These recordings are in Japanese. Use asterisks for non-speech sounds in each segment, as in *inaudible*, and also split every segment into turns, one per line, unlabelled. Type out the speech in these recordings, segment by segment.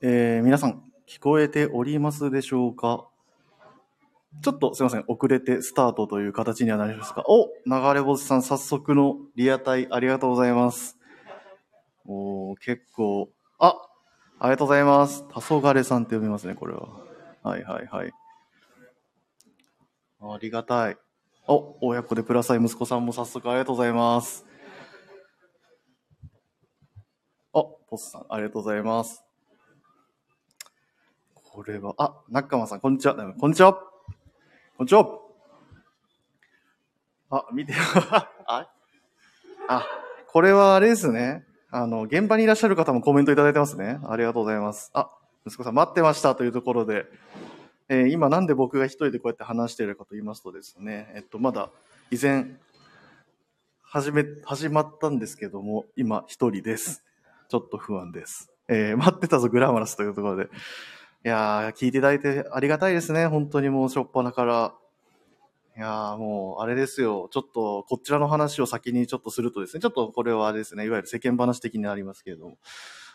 えー、皆さん、聞こえておりますでしょうか？ちょっとすいません、遅れてスタートという形にはなりますが、お流れ星さん、早速のリアタイありがとうございます。お結構、あありがとうございます。黄昏さんって読みますね、これは。はいはいはい。ありがたい。お、親子でプラスアイ息子さんも早速ありがとうございます。あ、ポスさん、ありがとうございます。これは、あ、中間さん、こんにちは。こんにちは。こんにちは。あ、見て、*laughs* あ、あ、これはあれですね。あの、現場にいらっしゃる方もコメントいただいてますね。ありがとうございます。あ、息子さん待ってましたというところで、えー、今なんで僕が一人でこうやって話しているかと言いますとですね、えっと、まだ依然、始め、始まったんですけども、今一人です。ちょっと不安です。えー、待ってたぞグラマラスというところで。いや、聞いていただいてありがたいですね。本当にもうしょっぱなから。いやもう、あれですよ。ちょっと、こちらの話を先にちょっとするとですね、ちょっとこれはですね、いわゆる世間話的になりますけれども、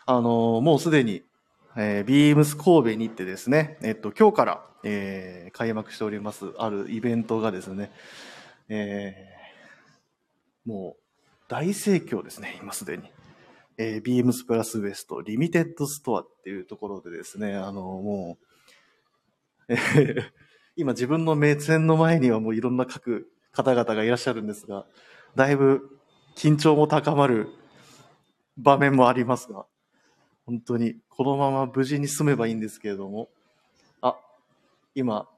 あのー、もうすでに、えー、ビームス神戸に行ってですね、えっと、今日から、えー、開幕しております、あるイベントがですね、えー、もう、大盛況ですね、今すでに。えー、ビームスプラスウエストリミテッドストアっていうところでですね、あの、もう、えー、今自分の目線の前にはもういろんな各方々がいらっしゃるんですが、だいぶ緊張も高まる場面もありますが、本当にこのまま無事に済めばいいんですけれども、あ、今、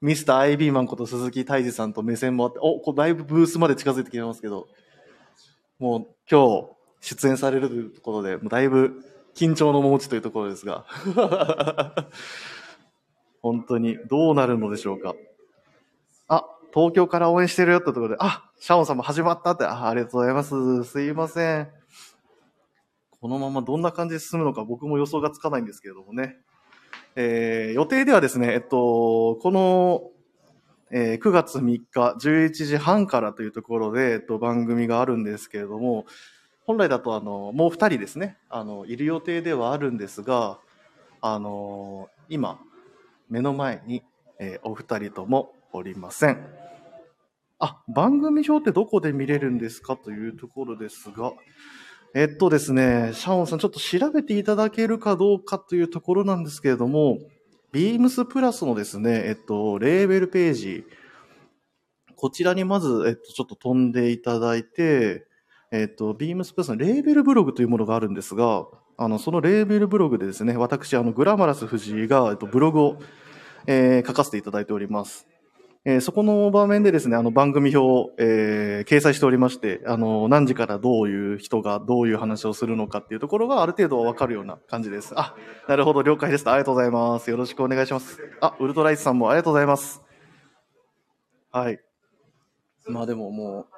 ミスターアイビーマンこと鈴木泰治さんと目線もあって、お、こだいぶブースまで近づいてきてますけど、もう今日、出演されるというところで、もうだいぶ緊張の面持ちというところですが、*laughs* 本当にどうなるのでしょうか。あ、東京から応援してるよってところで、あ、シャオンさんも始まったって、あありがとうございます。すいません。このままどんな感じで進むのか僕も予想がつかないんですけれどもね。えー、予定ではですね、えっと、この、えー、9月3日11時半からというところで、えっと、番組があるんですけれども、本来だとあのもう2人ですね。あのいる予定ではあるんですがあの今目の前に、え、お二人ともおりません。あ番組表ってどこで見れるんですか？というところですが。えっとですねシャオンさんちょっと調べていただけるかどうかというところなんですけれども beams プラスのですねえっとレーベルページこちらにまず、えっと、ちょっと飛んでいただいて、えっ、と、ビームスプラスのレーベルブログというものがあるんですが、あの、そのレーベルブログでですね、私、あの、グラマラス藤井が、えっと、ブログを、えー、書かせていただいております。えー、そこの場面でですね、あの、番組表を、えー、掲載しておりまして、あの、何時からどういう人がどういう話をするのかっていうところがある程度わかるような感じです。あ、なるほど、了解です。ありがとうございます。よろしくお願いします。あ、ウルトライスさんもありがとうございます。はい。まあでももう、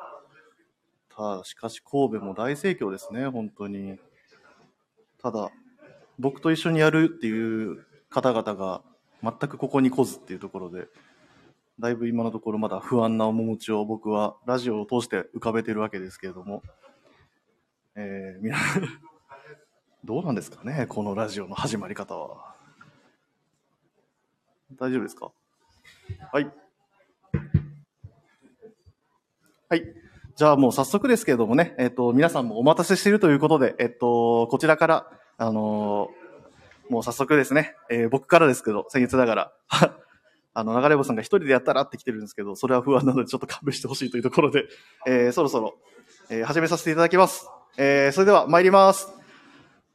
ただ、しかし神戸も大盛況ですね、本当に。ただ、僕と一緒にやるっていう方々が全くここに来ずっていうところで、だいぶ今のところまだ不安な面持ちを僕はラジオを通して浮かべてるわけですけれども、えー、皆 *laughs* どうなんですかね、このラジオの始まり方は。大丈夫ですか？はい。はい。じゃあもう早速ですけれどもね、えっと、皆さんもお待たせしているということで、えっと、こちらから、あのー、もう早速ですね、えー、僕からですけど、先日ながら、*laughs* あの、流れ星さんが一人でやったらって来てるんですけど、それは不安なのでちょっと勘弁してほしいというところで、えー、そろそろ、えー、始めさせていただきます。えー、それでは参ります。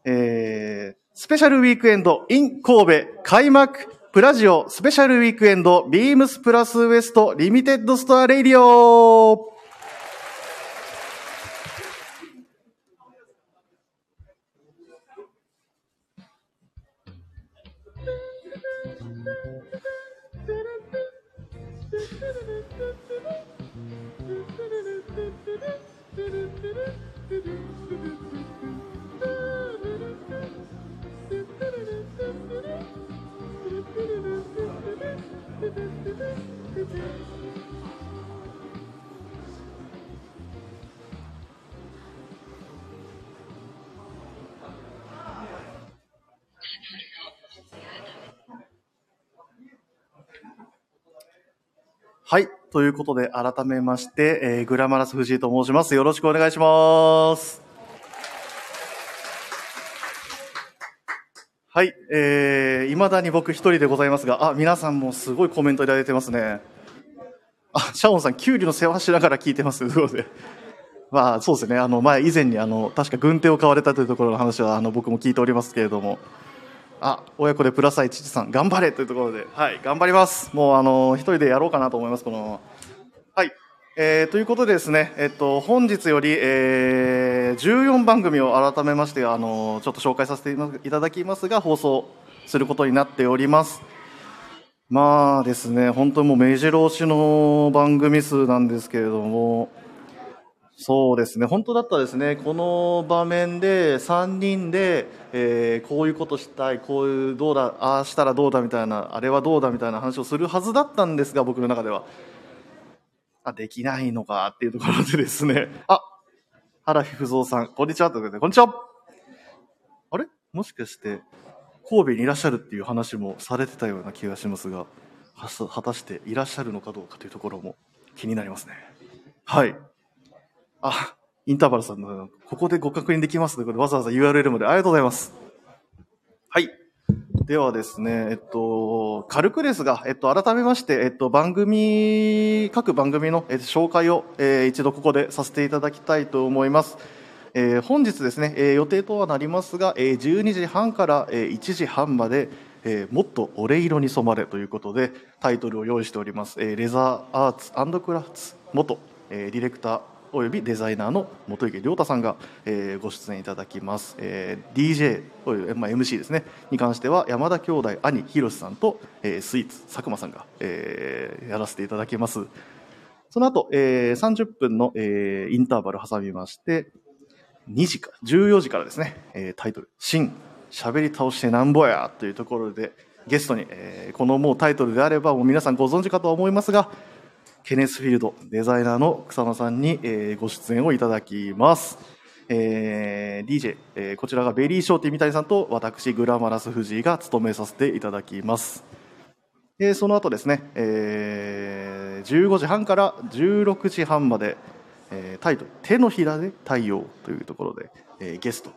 えー、 Special Weekend in 神戸開幕プラジオ Special Weekend ビームスプラスウエスト Limited Store Radioはいということで、改めまして、えーグラマラス藤井と申します。よろしくお願いします。はい、えー、未だに僕一人でございますが、あ、皆さんもすごいコメントいただいてますね。あ、シャオンさん、キュウリの世話しながら聞いてます。というで。まあ、そうですね。あの、前、以前に、あの、確か軍手を買われたというところの話は、あの、僕も聞いておりますけれども、あ、親子でプラス愛父さん、頑張れというところで、はい、頑張ります。もう、あの、一人でやろうかなと思います、このまま、はい。えーということでですね、えっと、本日より、えー、14番組を改めまして、あの、ちょっと紹介させていただきますが、放送することになっております。まあですね、本当にもう目白押しの番組数なんですけれども、そうですね、本当だったらですね、この場面で3人で、えーこういうことしたい、こういうどうだ、ああしたらどうだみたいな、あれはどうだみたいな話をするはずだったんですが、僕の中では。あ、できないのかっていうところでですね、*laughs* あ、原木不造さん、こんにちはということで、こんにちはあれ？もしかして、神戸にいらっしゃるっていう話もされてたような気がしますが、果たしていらっしゃるのかどうかというところも気になりますね。はい。あ、インターバルさんの、ここでご確認できますということで、わざわざ URL までありがとうございます。はい。ではですね、えっと、軽くですが、えっと、改めまして、えっと、番組、各番組の、えっと、紹介を、えー一度ここでさせていただきたいと思います。えー本日ですね、えー予定とはなりますが、えー12時半から、えー1時半まで、えーもっと俺色に染まれということで、タイトルを用意しております。えーレザーアーツクラフツ元、えーディレクターおよびデザイナーの本池亮太さんが、えーご出演いただきます、えー DJ および、まあ、MC ですね。に関しては山田兄弟兄ひろしさんと、えースイーツ佐久間さんが、えーやらせていただきます。その後、えー30分の、えーインターバル挟みまして2時か14時からですね、えータイトル「新喋り倒してなんぼや」というところでゲストに、えーこのもうタイトルであればもう皆さんご存知かとは思いますがケネスフィールドデザイナーの草野さんに、えーご出演をいただきます。えー DJ、えーこちらがベリーショーティー三谷さんと私グラマラス藤井が務めさせていただきます。えーその後ですね、えー15時半から16時半まで、えータイトル「手のひらで太陽」というところで、えーゲスト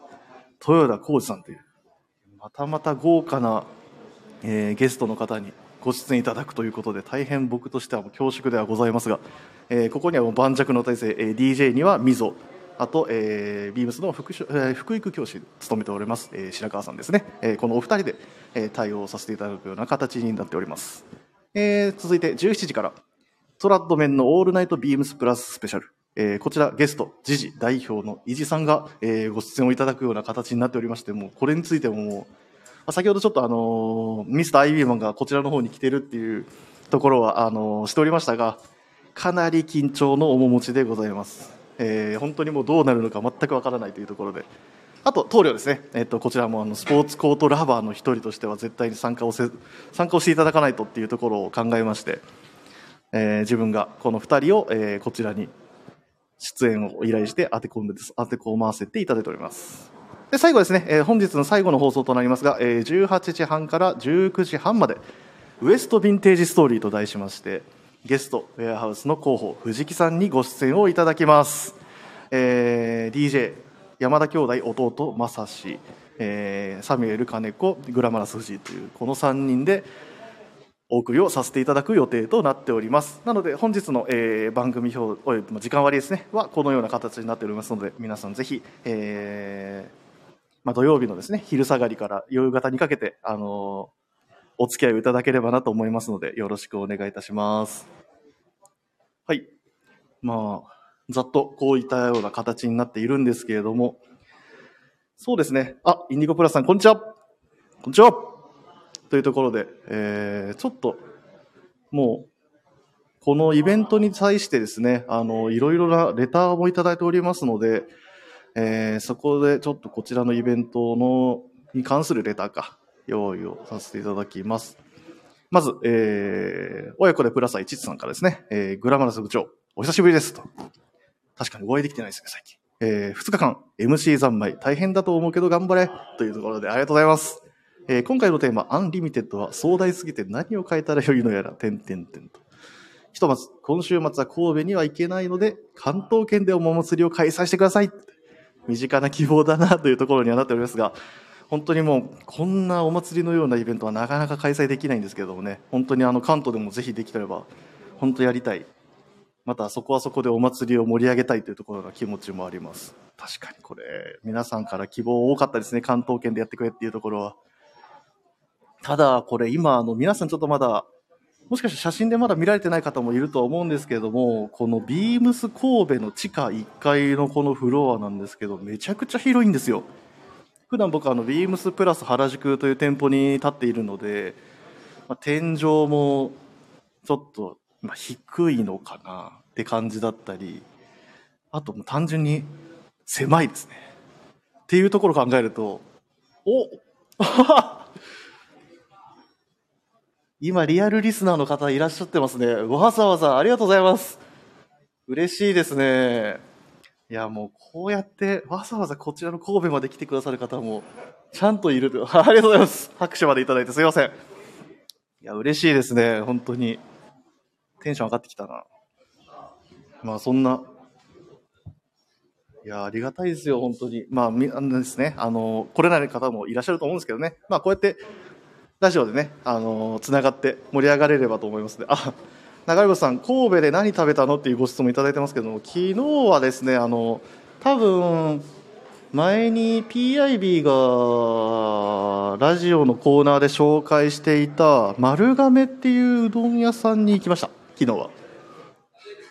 豊田浩二さんというまたまた豪華な、えーゲストの方にご出演いただくということで大変僕としては恐縮ではございますが、えーここにはもう盤石の体制、えー DJ にはみぞあと、えー、ビームスの副、えー副育教師務めております、えー白川さんですね、えーこのお二人で、えー対応させていただくような形になっております、えー続いて17時からトラッドメンのオールナイトビームスプラススペシャル。えーこちらゲスト、時事代表の伊地さんが、えーご出演をいただくような形になっておりまして、もうこれについてももう、あ先ほどちょっとあのミスターアイビーマンがこちらの方に来てるっていうところは、あのしておりましたが、かなり緊張の面持ちでございます。えー本当にもうどうなるのか全くわからないというところで。あと、棟梁ですね。えっ、と、こちらもあの、スポーツコートラバーの一人としては絶対に参加をせ、参加をしていただかないとっていうところを考えまして、えー自分がこの2人を、えーこちらに出演を依頼して当て込んで当て込ませていただいております。で最後ですね、えー本日の最後の放送となりますが、えー18時半から19時半までウエストヴィンテージストーリーと題しましてゲストウェアハウスの広報藤木さんにご出演をいただきます。えー DJ 山田兄弟弟正志、えーサミュエル金子グラマラス藤井というこの3人でお送りをさせていただく予定となっておりますなので本日の、えー番組表および時間割ですねはこのような形になっておりますので皆さんぜひ、えーまあ、土曜日のですね昼下がりから夕方にかけて、あのお付き合いをいただければなと思いますのでよろしくお願いいたします。はい。まあざっとこういったような形になっているんですけれども。そうですね。あインディゴプラスさんこんにちは。こんにちは。というところで、えーちょっともうこのイベントに際してですねあのいろいろなレターもいただいておりますので、えーそこでちょっとこちらのイベントのに関するレターか用意をさせていただきます。まず、えー親子でプラス愛ちつさんからですね、えーグラマラス部長お久しぶりですと。確かにお会いできてないですね最近。えー、2日間 MC 三昧大変だと思うけど頑張れというところでありがとうございます。えー今回のテーマ、アンリミテッドは壮大すぎて何を変えたらよいのやら、点々点と。ひとまず、今週末は神戸には行けないので、関東圏でお祭りを開催してください。身近な希望だなというところにはなっておりますが、本当にもう、こんなお祭りのようなイベントはなかなか開催できないんですけどもね、本当にあの関東でもぜひできたれば、本当やりたい。またそこはそこでお祭りを盛り上げたいというところの気持ちもあります。確かにこれ、皆さんから希望多かったですね、関東圏でやってくれっていうところは。ただ、これ今、あの、皆さんちょっとまだ、もしかして写真でまだ見られてない方もいるとは思うんですけれども、このビームス神戸の地下1階のこのフロアなんですけど、めちゃくちゃ広いんですよ。普段僕はあの、ビームスプラス原宿という店舗に立っているので、まあ、天井もちょっと、まあ、低いのかなって感じだったり、あともう単純に狭いですね。っていうところを考えると、お今、リアルリスナーの方いらっしゃってますね。わざわざありがとうございます。嬉しいですね。いや、もうこうやってわざわざこちらの神戸まで来てくださる方もちゃんといると。*laughs* ありがとうございます。拍手までいただいてすいません。いや、嬉しいですね。本当に。テンション上がってきたな。まあ、そんな。いや、ありがたいですよ、本当に。まあ、みあのですね、あの、来れない方もいらっしゃると思うんですけどね。まあ、こうやって、ラジオでね、あの、つながって盛り上がれればと思いますね。あ、流れさん、神戸で何食べたのっていうご質問いただいてますけども、昨日はですね、あの、多分、前に PIB がラジオのコーナーで紹介していた丸亀っていううどん屋さんに行きました、昨日は。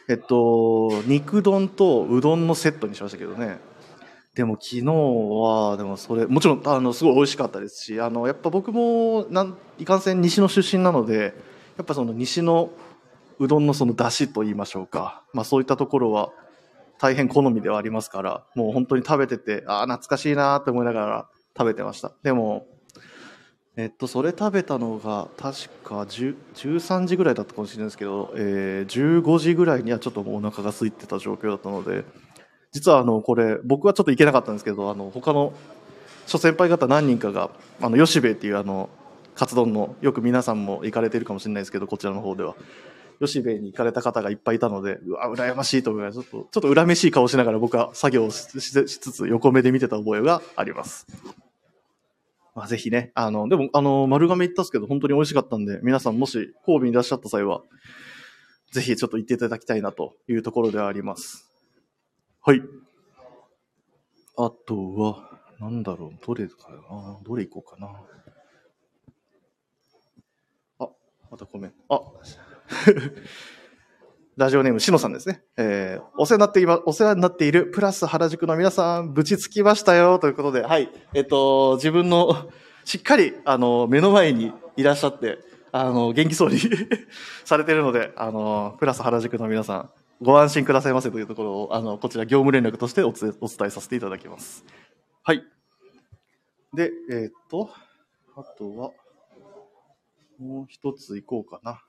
えっと、肉丼とうどんのセットにしましたけどね。でも昨日は、でもそれ、もちろん、あの、すごい美味しかったですし、あの、やっぱ僕も、なん、いかんせん西の出身なので、やっぱその西のうどんのその出汁と言いましょうか。まあそういったところは大変好みではありますから、もう本当に食べてて、ああ、懐かしいなって思いながら食べてました。でも、えっと、それ食べたのが確か10 13時ぐらいだったかもしれないですけど、えー15時ぐらいにはちょっともうお腹が空いてた状況だったので、実はあの、これ、僕はちょっと行けなかったんですけど、あの、他の諸先輩方何人かが、あの、吉兵衛っていうあの、カツ丼の、よく皆さんも行かれてるかもしれないですけど、こちらの方では。吉兵衛に行かれた方がいっぱいいたので、うわ、羨ましいと思いながら、ちょっと、ちょっと恨めしい顔しながら僕は作業をしししつつ横目で見てた覚えがあります。まあ、ぜひね、あの、でも、あの、丸亀行ったんですけど、本当に美味しかったんで、皆さんもし神戸にいらっしゃった際は、ぜひちょっと行っていただきたいなというところではあります。はい。あとは、なんだろう、どれかな、どれ行こうかな。あ、またコメント。あ、*laughs* ラジオネーム、しのさんですね。えー、お世話になっていま、お世話になっているプラス原宿の皆さん、無事着きましたよ、ということで、はい。えっと、自分の、しっかり、あの、目の前にいらっしゃって、あの、元気そうに *laughs* されてるので、あの、プラス原宿の皆さん、ご安心くださいませというところを、あの、こちら業務連絡としてお伝えさせていただきます。はい。で、えーっと、あとは、もう一つ行こうかな。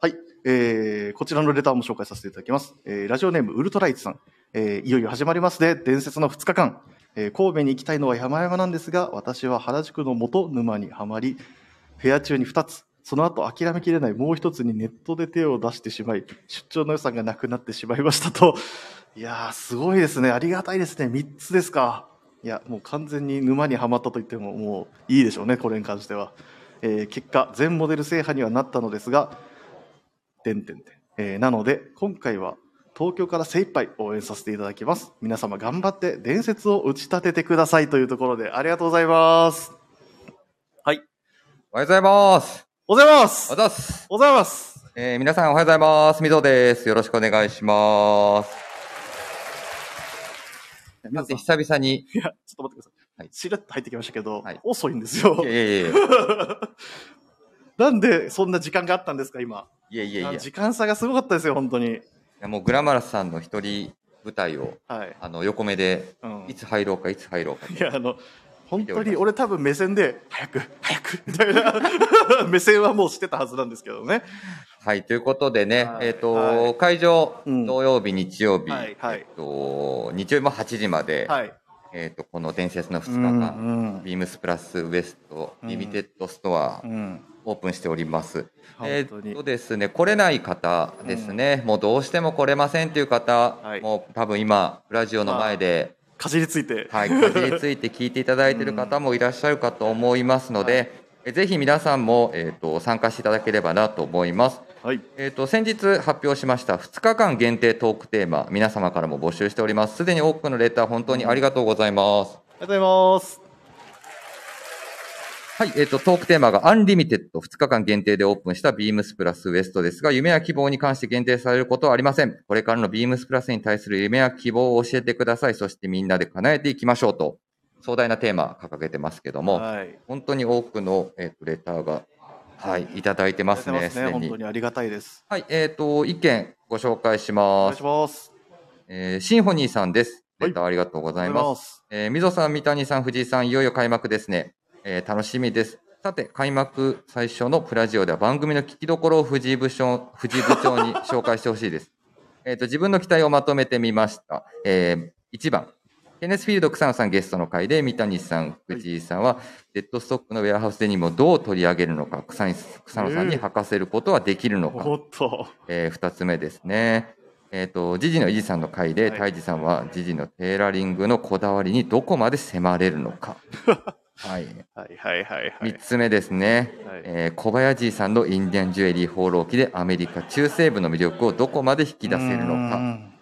はい。えー、こちらのレターも紹介させていただきます。えー、ラジオネームウルトライツさん。えー、いよいよ始まりますね。伝説の2日間。えー、神戸に行きたいのは山々なんですが、私は原宿の元沼にはまり、フェア中に2つ、その後諦めきれないもう一つにネットで手を出してしまい、出張の予算がなくなってしまいましたと。*laughs* いやー、すごいですね。ありがたいですね。3つですか。いや、もう完全に沼にはまったと言っても、もういいでしょうね。これに関しては。えー結果、全モデル制覇にはなったのですが、てんてんてん。えーなので、今回は東京から精一杯応援させていただきます。皆様頑張って伝説を打ち立ててくださいというところでありがとうございます。はい。
おはようございます。
おはようございます
おはようございます。
おはようございます。
えー皆さんおはようございます。みぞです。よろしくお願いします。
皆さん、い
久々に、
や、ちょっと待ってください。
はい
しれっと入ってきましたけど、
はい
遅いんですよ
い。やいやいやい *laughs*
なんでそんな時間があったんですか、今？
やいやいやいや
時間差がすごかったですよ、本当に。
いやもうグラマラスさんの一人舞台を、
はい。
あの、横目で、
うん
いつ入ろうか、いつ入ろうか。
いや、あの、本当に俺多分目線で、早く、早く、みたいな *laughs* 目線はもうしてたはずなんですけどね。
はい、ということでね、
はい
えっ、と、
はい
会場、
うん
土曜日、日曜日、
はいはい
えっ、と、日曜日も8時まで、
はい。
えっ、と、この伝説の2日
うん
間、ビームスプラスウエスト、
うん
リミテッドストア
うん。うん。
オープンしております。えーっとですね、来れない方ですね、もうどうしても来れませんっていう方、
はい
もう多分今、ラジオの前で、
かじりついて、
はい、かじりついて聞いていただいている方もいらっしゃるかと思いますので、えぜひ皆さんも、えーっと参加していただければなと思います。
はい、
えー、と先日発表しました2日間限定トークテーマ皆様からも募集しております。すでに多くのレター本当にありがとうございます。
ありがとうございます。
はい、えー、とトークテーマが unlimited 2日間限定でオープンしたビームスプラスウエストですが夢や希望に関して限定されることはありませんこれからのビームスプラスに対する夢や希望を教えてくださいそしてみんなで叶えていきましょうと壮大なテーマ掲げてますけども、
はい、
本当に多くの、えー、とレターがはいいただいてますね
すね。本当にありがたいです。
はいえー、と意見ご紹介し
お願い
ます
します。
えーシンフォニーさんです。
はい
レターありがとうございます。
ざいます。
えー、みぞさん、三谷さん、藤井さん、いよいよ開幕ですね。えー楽しみです。さて、開幕最初のプラジオでは番組の聞きどころを藤井部長 *laughs* 藤井部長に紹介してほしいです。えっと、自分の期待をまとめてみました。えー、1番。ケネスフィールド草野さんゲストの回で、三谷さん、藤井さんは、デッドストックのウェアハウスデニムをどう取り上げるのか、草野草野さんに履かせることはできるのか。えー、2つ目ですね。えっ、と、ジジのイジさんの回で、
はい
タイジさんはジジのテーラリングのこだわりにどこまで迫れるのか。*laughs* はい。
はいはいはいはい
3。つ目ですね。
はい
えー小林さんのインディアンジュエリー放浪記でアメリカ中西部の魅力をどこまで引き出せるのか。
うーん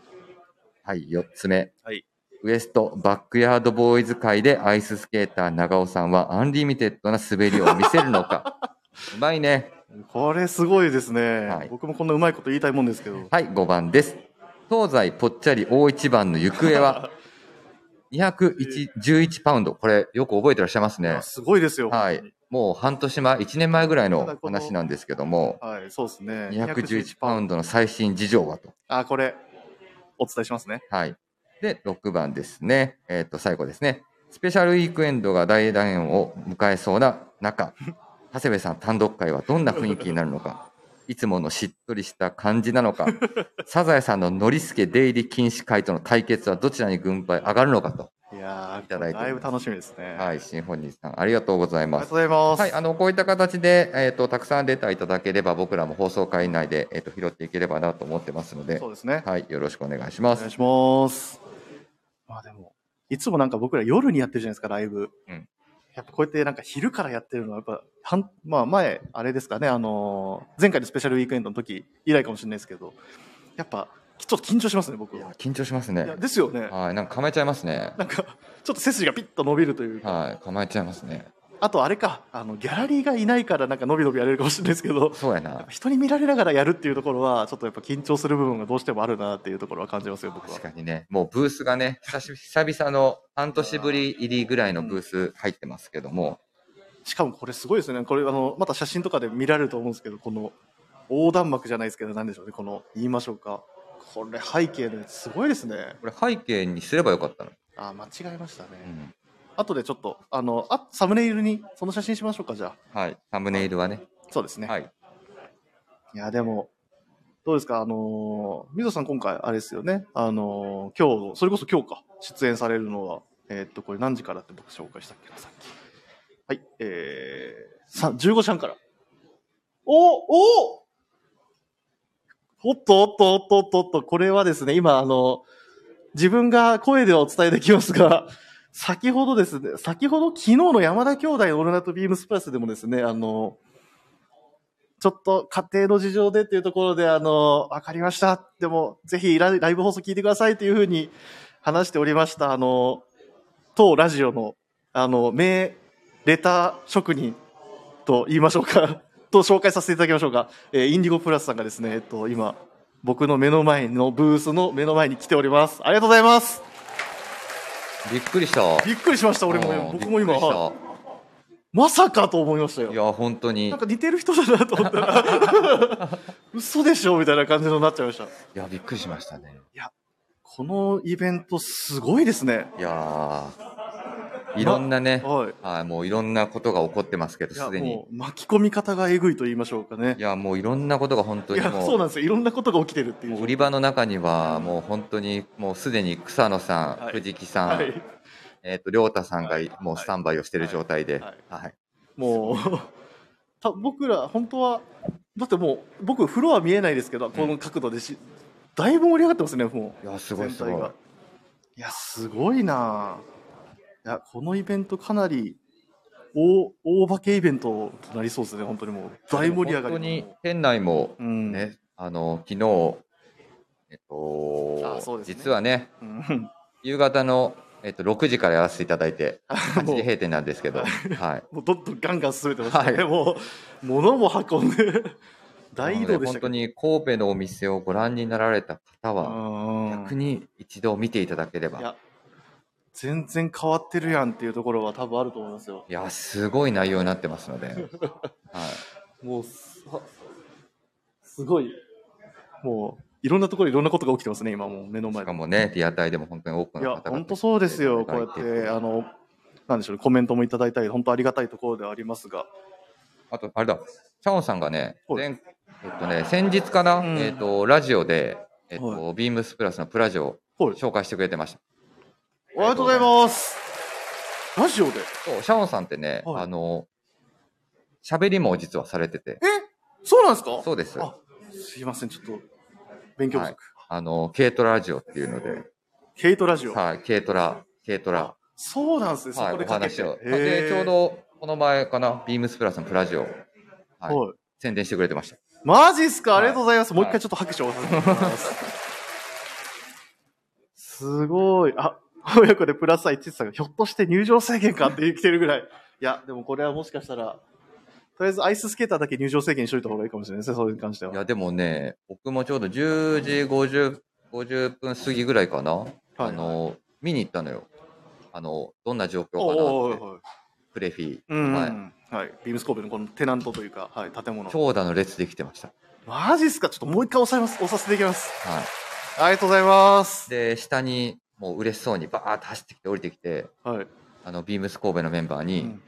はい。4つ目。
はい
ウエストバックヤードボーイズ界でアイススケーター長尾さんは unlimited な滑りを見せるのか。*laughs* うまいね。
これすごいですね、
はい
僕もこんなうまいこと言いたいもんですけど。
はい、5番です。東西ぽっちゃり大一番の行方は、*laughs* 211パウンド。これ、よく覚えてらっしゃいますね。
すごいですよ。
はい。もう半年前、1年前ぐらいの話なんですけども、
はい、そうですね。
211パウンドの最新事情はと。
あ、これ、お伝えしますね。
はい。で、6番ですね。えっ、と、最後ですね。スペシャルウィークエンドが大団円を迎えそうな中、長谷部さん単独会はどんな雰囲気になるのか、いつものしっとりした感じなのか、*laughs* サザエさんのノリスケ出入り禁止会との対決はどちらに軍配上がるのかと。
いやー、
いただい
だいぶ楽しみですね。
はい、シンフォニーさん、ありがとうございます
ありがとう。ございます。
はい、あの、こういった形で、えっ、と、たくさんレターいただければ、僕らも放送会内で、えっ、と、拾っていければなと思ってますので
そ、うですね。
はい、よろしくお願いします
お願い。します。まあでも、いつもなんか僕ら夜にやってるじゃないですか、ライブ。
うん
やっぱこうやってなんか昼からやってるのは、やっぱ、はん、まあ前、あれですかね、あのー前回のスペシャルウィークエンドの時以来かもしれないですけど、やっぱ、ちょっと緊張しますね、僕。いや、
緊張しますね。
ですよね。
はい、なんか構えちゃいますね。
なんか、ちょっと背筋がピッと伸びるというか、
はい、構えちゃいますね。
あとあれか、あの、ギャラリーがいないからなんか伸び伸びやれるかもしれないですけど、
そうやな。
人に見られながらやるっていうところは、ちょっとやっぱ緊張する部分がどうしてもあるなっていうところは感じますよ、僕は
確。かにね、もうブースがね、久々の半年ぶり入りぐらいのブース入ってますけども、
しかもこれすごいですね。これあの、また写真とかで見られると思うんですけど、この横断幕じゃないですけど、なんでしょうね。この、言いましょうか。これ背景のやつすごいですね。
これ背景にすればよかったの。
あ、間違えましたね。
うん。
後でちょっと、あの、あ、サムネイルにその写真しましょうか、じゃあ。
はい、サムネイルはね。
そうですね。。
はいい。
や、でも、どうですか？あのー、みぞさん今回、あれですよね？あのー今日、それこそ今日か、出演されるのは、えーっと、これ何時からって僕紹介したっけな、さっき。はい、えー、さ、15時半から。おおおっとおっとおっとおっとおっと、これはですね、今、あの、自分が声ではお伝えできますが、先ほどですね、先ほど昨日の山田兄弟のオールナイトビームスプラスでもですね、あの、ちょっと家庭の事情でっていうところで、あの、わかりました。でも、ぜひライブ放送聞いてくださいというふうに話しておりました、あの、当ラジオの、あの、名レター職人と言いましょうか、*laughs* と紹介させていただきましょうか。えーインディゴプラスさんがですね、えっと、今、僕の目の前のブースの目の前に来ております。ありがとうございます。
びっくりした。
びっくりしました、俺も。
うん
僕も今、まさかと思いましたよ
い。や、本当に。い
なんか似てる人だなと思ったら、*laughs* 嘘でしょみたいな感じになっちゃいました。
や、びっくりしましたね。
このイベントすごいですね。
いやー、いろんなね、
はい。
はい、もういろんなことが起こってますけど、すでに。
巻き込み方がえぐいと言いましょうかね
い。や、もういろんなことが本当に
そうなんですよ。いろんなことが起きてるっていう。
売り場の中には、もう本当に、もうすでに草野さん、
はい
藤木さん、
はい。
えっ、と、亮太さんがもうスタンバイをしている状態で、
はい
はい。
もう、た僕ら本当はだってもう僕フロア見えないですけどこの角度でし、だいぶ盛り上がってますねもう
いや、すごいすごい
いやすごいないやこのイベントかなり大大化けイベントとなりそうですね本当にもう。大盛り上がり
本当に店内も
うん。
ね、あの、昨日、えっと、
ね。
実はね、
うん。
夕方の、えっと、6時からやらせていただいて、8
もう。
時閉店なんですけど、*laughs* はい。
もうどんどんガンガン進めてましたね、
はい。
もう物も運んで。大移動で
本当に神戸のお店をご覧になられた方は、
うん。
逆に一度見ていただければ。
いや全然変わってるやんっていうところは多分あると思いますよ。
いや、すごい内容になってますので、はい。
もうすすごい。もういろんなところいろんなことが起きてますね今もう目の前で。
しかもね、リアタイでも本当に多く
いや
の方々
本当そうですよ。こうやってあのなんでしょうねコメントもいただいたり本当ありがたいところではありますが。
あと、あれだ、チャオンさんがね、
はい。
前えっとね、先日かな、
うん。
えっと、ラジオで、えっと、
は
ビームスプラスのプラジオ
はい。
を紹介してくれてました。
ありがとうございます。ラジオで？
そう、シャオンさんってね、
はい。
あの、喋りも実はされてて、
そうなんですか？
そうです。
あすいませんちょっと勉強不足、
はい。あの、軽トララジオっていうので、
ケイトラジオ、
はい、軽トラ、軽トラ、
そうなんですね、
はい、お
そこでかけて、
話を。で、ちょうどこの前かな、ビームスプラスのプラジオ、はい、
はい。
宣伝してくれてました。
マジっすか、
はい。
ありがとうございます。もう一
はい
回ちょっと拍手をます。*laughs* すごい。あ、親子でプラスサイチさんが、ひょっとして入場制限かって来てるぐらい。いや、でもこれはもしかしたら、とりあえずアイススケーターだけ入場制限にしといた方がいいかもしれないですね、それに関しては。
いや、でもね、僕もちょうど10時50、50分過ぎぐらいかな、あの、見に行ったのよ。あの、どんな状況
お
かなって、
おおいおい
プレフィー。
うん、
は
はいい。ビームスコープのこのテナントというか、はい、建物。
長蛇の列できてました。
マジっすか？ちょっともう一回押さえます、押させていきます。
は
ありがとうございます
い。。で、下にもう嬉しそうにバーッと走ってきて降りてきて、
はい。
あの、ビームス神戸のメンバーに、
うん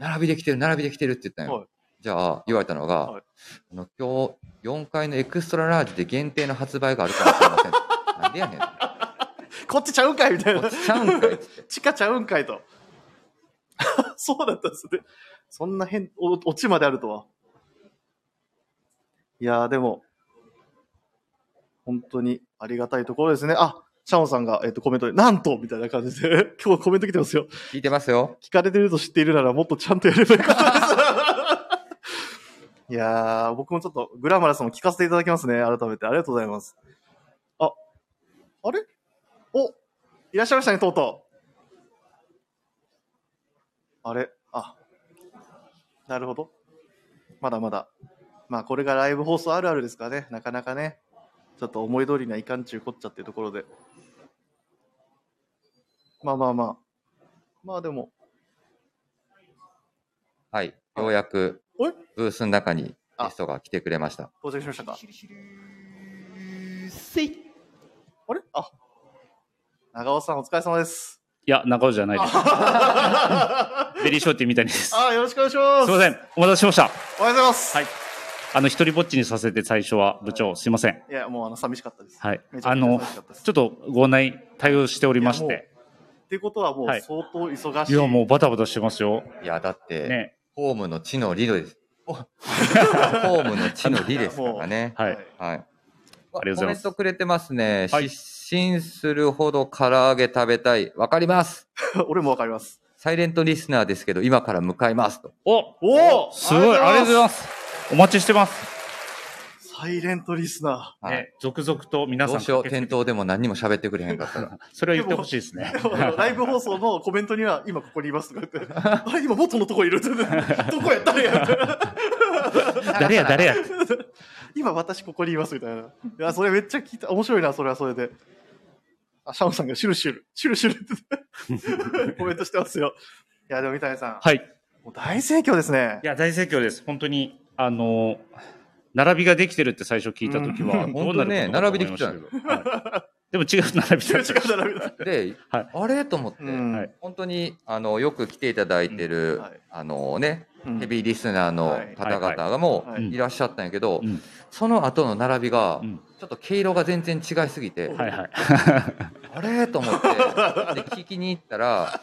並びできてる、並びできてるって言ったのよ。
はい
じゃあ、言われたのが、
はい
あの今日4階のエクストララージで限定の発売があるかもしれません。なんでやねん。*laughs*
こっちちゃうんかいみたいな
こっ。ちちゃうんかい。*laughs*
地下ちゃうんかいと。*laughs* そうだったんですね。そんな変、お、オチまであるとは。いやー、でも、本当にありがたいところですね。あ、シャオンさんが、えっ、と、コメントで、なんとみたいな感じで、*laughs* 今日コメント来てますよ。
聞いてますよ。
聞かれてると知っているなら、もっとちゃんとやればよかったです。*laughs* いやー、僕もちょっとグラマラスも聞かせていただきますね。改めて。ありがとうございます。あ、あれ？お、いらっしゃいましたね、とうとう。あれ？あ、なるほど。まだまだ。まあ、これがライブ放送あるあるですからね。なかなかね、ちょっと思い通りにはいかんちゅうこっちゃっていうところで。まあまあまあ。まあでも、
はい。ようやく
おい
ブースの中にゲストが来てくれました。
到着しましたか？
せいい
あれ？あ、長尾さんお疲れ様です。
や、中尾じゃないです。
あ *laughs*
ベリーショーティーみたいにです。す
よろしくお願いします。
いません。お待たせしました。
おはようございます。
はいあの、一人ぼっちにさせて最初は部長、すいません。
いや、もうあの、寂しかったです。
はい
め。ちゃ
あの
くちゃ寂しかったです。
ちょっとご内対応しておりまして。
っていうことはもう
はい
相当忙しい。
いや、もうバタバタしてますよ。
いや、だって、
ね。
ホームの地の利です。*laughs* ホームの地の利ですからね。*laughs*
はい。
はい。
ありがとうございます
コメントくれてますね。
はい
失神するほど唐揚げ食べたい。わかります。*laughs*
俺もわかります。
サイレントリスナーですけど、今から向かいますと。
お
おお
すごい、ありがとうございます。お待ちしてます。
サイレントリスナ
はい。
ね、続々と皆さ
どうしよう、店頭でも何にも喋ってくれへんかったら。*laughs*
それは言ってほしいですね。
ー。ライブ放送のコメントには、今ここにいますとか言って、*laughs* あれ、今元のとこいるって。*laughs* どこや誰や
誰や、誰や。
今私ここにいますみたいな。いや、それめっちゃ聞いた。面白いな、それはそれで。あ、シャオンさんがシュルシュル、シュルシュルってコメントしてますよ。いや、でも三谷さん、
はい。
もう大盛況ですね
い。や、大盛況です。本当に、あの、並びができてるって最初聞いたときは、
うん。
どうなるかと思いました
本当ね並びでき
でも違う並びだった。
違う並びだ。
で、*laughs*
はい。
あれ？と思って、
うん。
はい。
本当にあのよく来ていただいてる、
うん。はい。
あのね、
うん。
ヘビーリスナーの方々がも
はい。
い。らっしゃったんやけど、
うん。
その後の並びが、
うん。
ちょっと毛色が全然違いすぎて、
はいはい。*laughs*
あれ？と思って、で聞きに行ったら、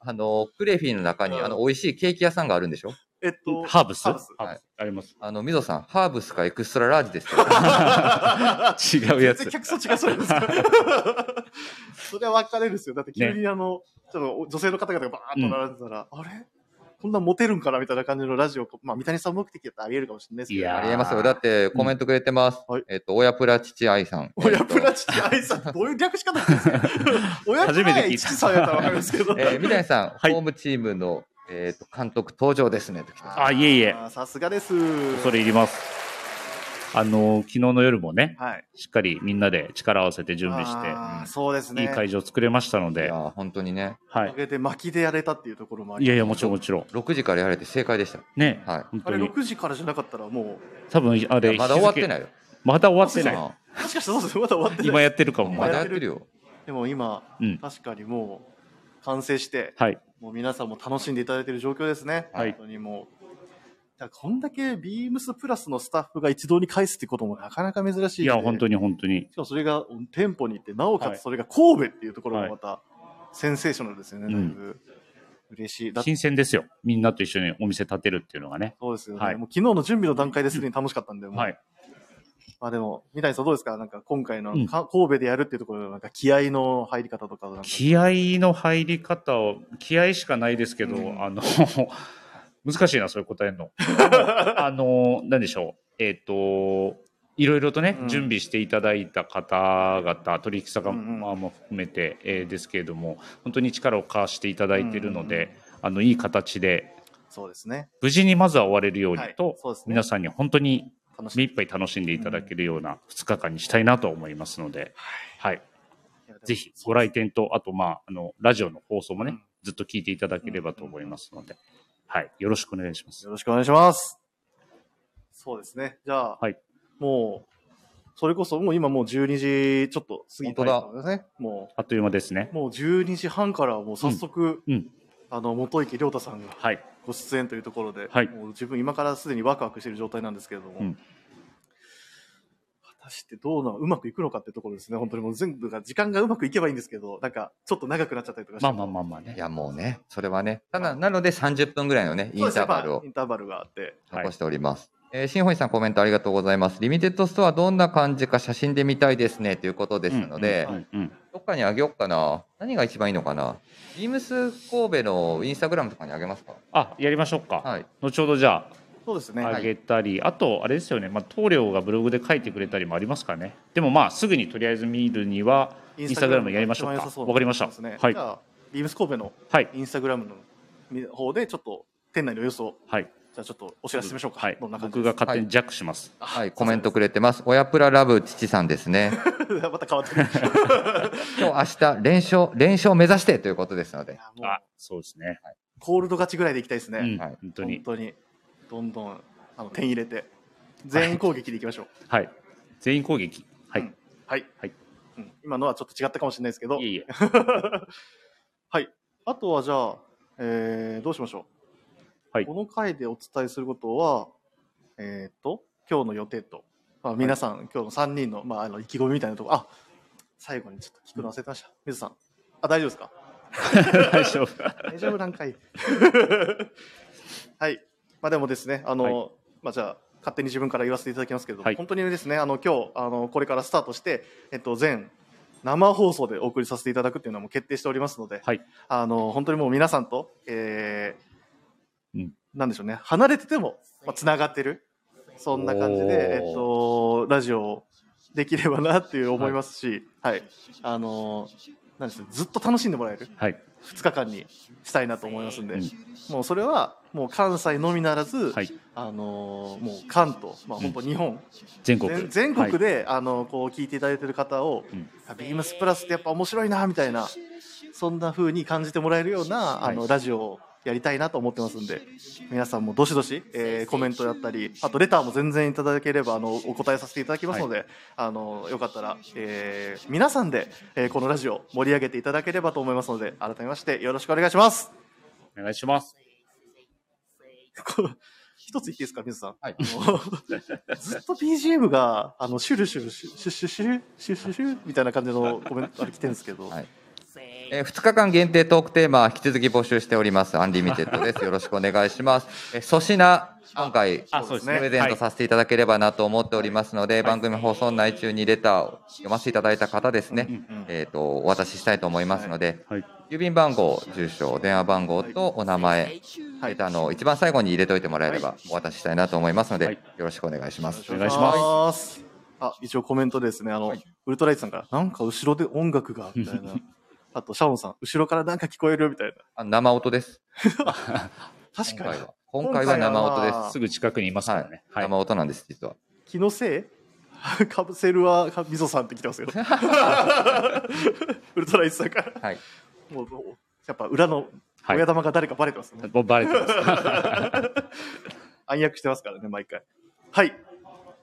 あの、クレフィーの中に、
うん。
あの、美味しいケーキ屋さんがあるんでしょ？
えっと、
ハーブス？
ハーブス。
ハーブスあります。
あの、みぞさん、ハーブスかエクストララージですよ。*laughs*
違うやつ
全然。客層違うそうですか。*laughs* それは分かれるんですよ。だって急にあの、ちょっと女性の方々がバーッと並んでたら、あれ？こんなモテるんかなみたいな感じのラジオ、まあ、三谷さん目的だったらあり得るかもしれないですけど。
いやー
ありえますよ。だって、コメントくれてます。
はい
えっと、親プラ父愛さん。*laughs*
親プラ父愛さん、どういう略し方なんですか？親プラ
初めて聞いた
父さんやったら分かるんですけど。
えー、三谷さん、
はい
ホームチームの、えっと、監督登場ですね。
あいえいえ
さすがです。
それいります。あの、昨日の夜もね、
はい。
しっかりみんなで力を合わせて準備して、
そうですね。
いい会場作れましたので、
いやー本当にね、
はい。
おかげで巻きでやれたっていうところもあり
いやいや、もちろんもちろん。
6時からやられて正解でした。
ね、
はい
本
あれ
当に。
6時からじゃなかったらも
多分、あれ、
まだ終わって
い。
ないよ。
まだ終わってない。
あ
う、もしかしてそうですねまだ終わってない。
今やってるかも。
まだ
まだ
やってるよ。
でも今、
うん。
確かにもう完成して、
はい。
もう皆さんも楽しんでいただいている状況ですね。
はい
本当にもう。だこんだけビームスプラスのスタッフが一堂に会すってこともなかなか珍しい
いや、本当
に。
に本当に。
しかもそれが店舗に行って、なおか
はい
つそれが神戸っていうところがまた、センセーショナルですよね、だいぶ。嬉しい。
新鮮ですよ。みんなと一緒にお店建てるっていうのがね。
そうですよね。
はい
もう昨日の準備の段階ですでに楽しかったんで、もう
はい。
まあでも、三谷さんどうですか？なんか今回の
うん
か神戸でやるっていうところのなんか気合の入り方とかなんか
気合の入り方を、気合しかないですけど、
うん
あの、*laughs* 難しいな、それ答えるの。あの、なんでしょう？えっ、と、いろいろとね、
うん
準備していただいた方々、取引先
うんうん
まあも含めて、えーですけれども、本当に力を貸していただいているので、あの、いい形で、
そうですね。
無事にまずは終われるように
はい
と、
そうですね
皆さんに本当に。目いっぱい楽しんでいただけるような2日間にしたいなと思いますので、はい。ぜひご来店と、あと、まあ、あの、ラジオの放送もね、
うん
ずっと聞いていただければと思いますので、はい。よろしくお願いします
よ。ろしくお願いします。そうですね。じゃあ、
はい
もう、それこそもう今もう12時ちょっと過ぎたんですね。も
あっという間ですね
う、。もう12時半からもう早速、
うん。
あの、元池亮太さんが
はい。
ご出演というところで、
はい
もう自分今からすでにワクワクしている状態なんですけれども、
うん
果たしてどうなうまくいくのかっていうところですね。本当にもう全部が時間がうまくいけばいいんですけど、なんかちょっと長くなっちゃったりとかして。
まあまあまあまあね。
いや、もうね、それはね。ただ、なので30分ぐらいのね、インターバルを
まあインターバルがあって。
はい
残しております。えー新本さんコメントありがとうございます。リミテッドストアどんな感じか写真で見たいですねということですので、
うんうんうん
どっかにあげようかな。何が一番いいのかな。ビームス神戸のインスタグラムとかにあげますか？
あ、やりましょうか。
はい。
後ほどじゃ
そうですね。
あ、あげたり、あと、あれですよね、まあ、棟梁がブログで書いてくれたりもありますかね。でもまあ、すぐにとりあえず見るには、インスタグラムやりましょうか。わかりました。
ね
はい
じ。ゃあ、ビームス神戸の
はい。
インスタグラムの方でちょっと店内の様子を、
はい。
じゃあちょっとお知らせしましょうか。
はい。僕が勝手にジャックします。
はい、コメントくれてます。親プララブ父さんですね。
が。*laughs* また変わってる。*laughs*
今日明日連勝、連勝目指してということですので。
あ、そうですね。
コールド勝ちぐらいでいきたいですね。
うん、
はい
本当に。
本当に。どんどんあの点入れて、全員攻撃でいきましょう。
はい。全員攻撃。はい。
うんはい。
はい
うん今のはちょっと違ったかもしれないですけど
いえ。いえ。
はい。あとはじゃあ、えーどうしましょう？
はい
この回でお伝えすることは、えっ、と、今日の予定と、まあ、皆さん、今日の3人の、まあ、あの意気込みみたいなところ、あ最後にちょっと聞くの忘れてました。水さん。あ、大丈夫ですか？*laughs*
大丈夫。
大丈夫なんかい。*laughs* はい。まあでもですね、あの、
はい
まあじゃあ、勝手に自分から言わせていただきますけど、
はい
本当にですね、あの、今日、あの、これからスタートして、えっと、全生放送でお送りさせていただくっていうのはもう決定しておりますので、
はい。
あの、本当にもう皆さんと、えー
うん
なんでしょうね、離れてても、まあ、つながってる。そんな感じで、えっと、ラジオをできればなっていう思いますし、はい。あの、なんでしょう、ずっと楽しんでもらえる。
はい。
2日間にしたいなと思いますんで、
うん
もうそれはもう関西のみならず、
はい。
あのーもう関東、まあ、本当日本、
全国。
全全国
はい
で、あのこう聞いていただいてる方を、
うん
あビームスプラスってやっぱ面白いなみたいなそんな風に感じてもらえるような、あの
はい
ラジオをやりたいなと思ってますんで皆さんもどしどし、えーコメントだったりあとレターも全然いただければあのお答えさせていただきますので、あのよかったら、えー皆さんで、えーこのラジオ盛り上げていただければと思いますので改めましてよろしくお願いします。
お願いします。*laughs*
一つ言っていいですか、水さん。
はい *laughs*
ずっと BGM が、あの、シュルシュルシュシュシュシュルシュシュシュみたいな感じのコメントあれ来てるんですけど、
はいえー、2日間限定トークテーマ、引き続き募集しております。 unlimited です。よろしくお願いします。えー粗品、今回、
あそうですね
プレゼントさせていただければなと思っておりますので、番組放送内中にレターを読ませていただいた方ですね、えっ、と、お渡ししたいと思いますので、
はい
郵便番号、住所、電話番号とお名前、レターの一番最後に入れといてもらえればお渡ししたいなと思いますので、
はい
よろしくお願いします。
お願いします
す。あ、一応コメントですね。あの、ウルトライトさんから、なんか後ろで音楽が、みたいな。*laughs* あと、シャオンさん、後ろからなんか聞こえるみたいな。
あ生音です。*laughs*
確
今
かに。
今回は生音です。
すぐ近くにいますからね。はい。
生音なんです、実は。
気のせい？カプセルはみぞさんって来てますよ。*laughs* ウルトライトさんから。
はい。
もう、やっぱ裏の
はい
親玉が誰かバレてますね。
もうバレてます。*laughs*
暗躍してますからね、毎回。はい。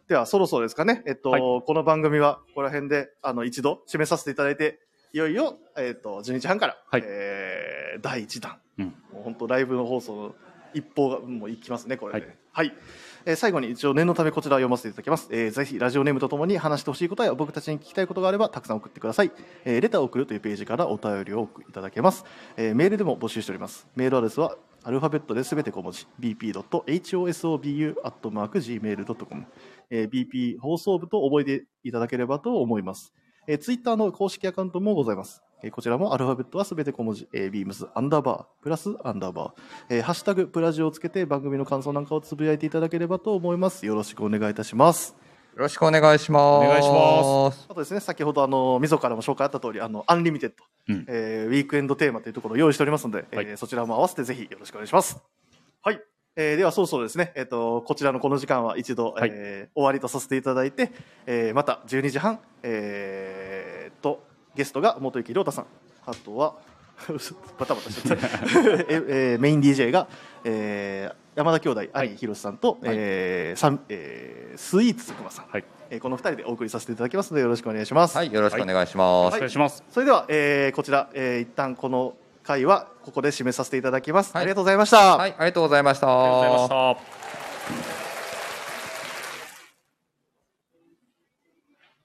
では、そろそろですかね。えっと、
はい
この番組は、ここら辺で、あの、一度締めさせていただいて、いよいよ、えっと、12時半から、
はい
えー、第1弾。
うん
もう本当、ライブの放送の一報が、もういきますね、これで。
は
はいい。えー最後に一応念のためこちらを読ませていただきます。えーぜひラジオネームとともに話してほしいことや僕たちに聞きたいことがあればたくさん送ってください。えーレターを送るというページからお便りを送いただけます。えーメールでも募集しております。メールアドレスはアルファベットで全て小文字 bp.hosobu.gmail.com、えー BP 放送部と覚えていただければと思います。えー、ツイッターの公式アカウントもございます。えーこちらもアルファベットはすべて小文字、えー、ビームスアンダーバー、プラスアンダーバー、えーハッシュタグプラジオをつけて番組の感想なんかをつぶやいていただければと思います。よろしくお願いいたします。
よろしくお願いします。
お願いします。
あとですね、先ほどあの、みぞからも紹介あった通り、あの、 unlimited、
うん
えーウィークエンドテーマというところを用意しておりますので、
はい
えーそちらも合わせてぜひよろしくお願いします。はい。えーでは、そろそろですね、えっ、と、こちらのこの時間は一度、
はい
えー終わりとさせていただいて、えーまた12時半、えーと、ゲストが元幸亮太さん、あとは、*laughs* バタバタしてて *laughs* え *laughs* えーメイン DJ が、えー山田兄弟、
はい
兄宏さんと、えーさんえースイーツ佐久間さん、
はい。
えーこの二人でお送りさせていただきますのでよろしくお願いします。
はい、よろしくお願いしま
お
す。
願いします。
それでは、えーこちら、えー一旦この回はここで締めさせていただきます。
はい
ありがとうございました。
はい、ありがとうございました。
ありがとうございました。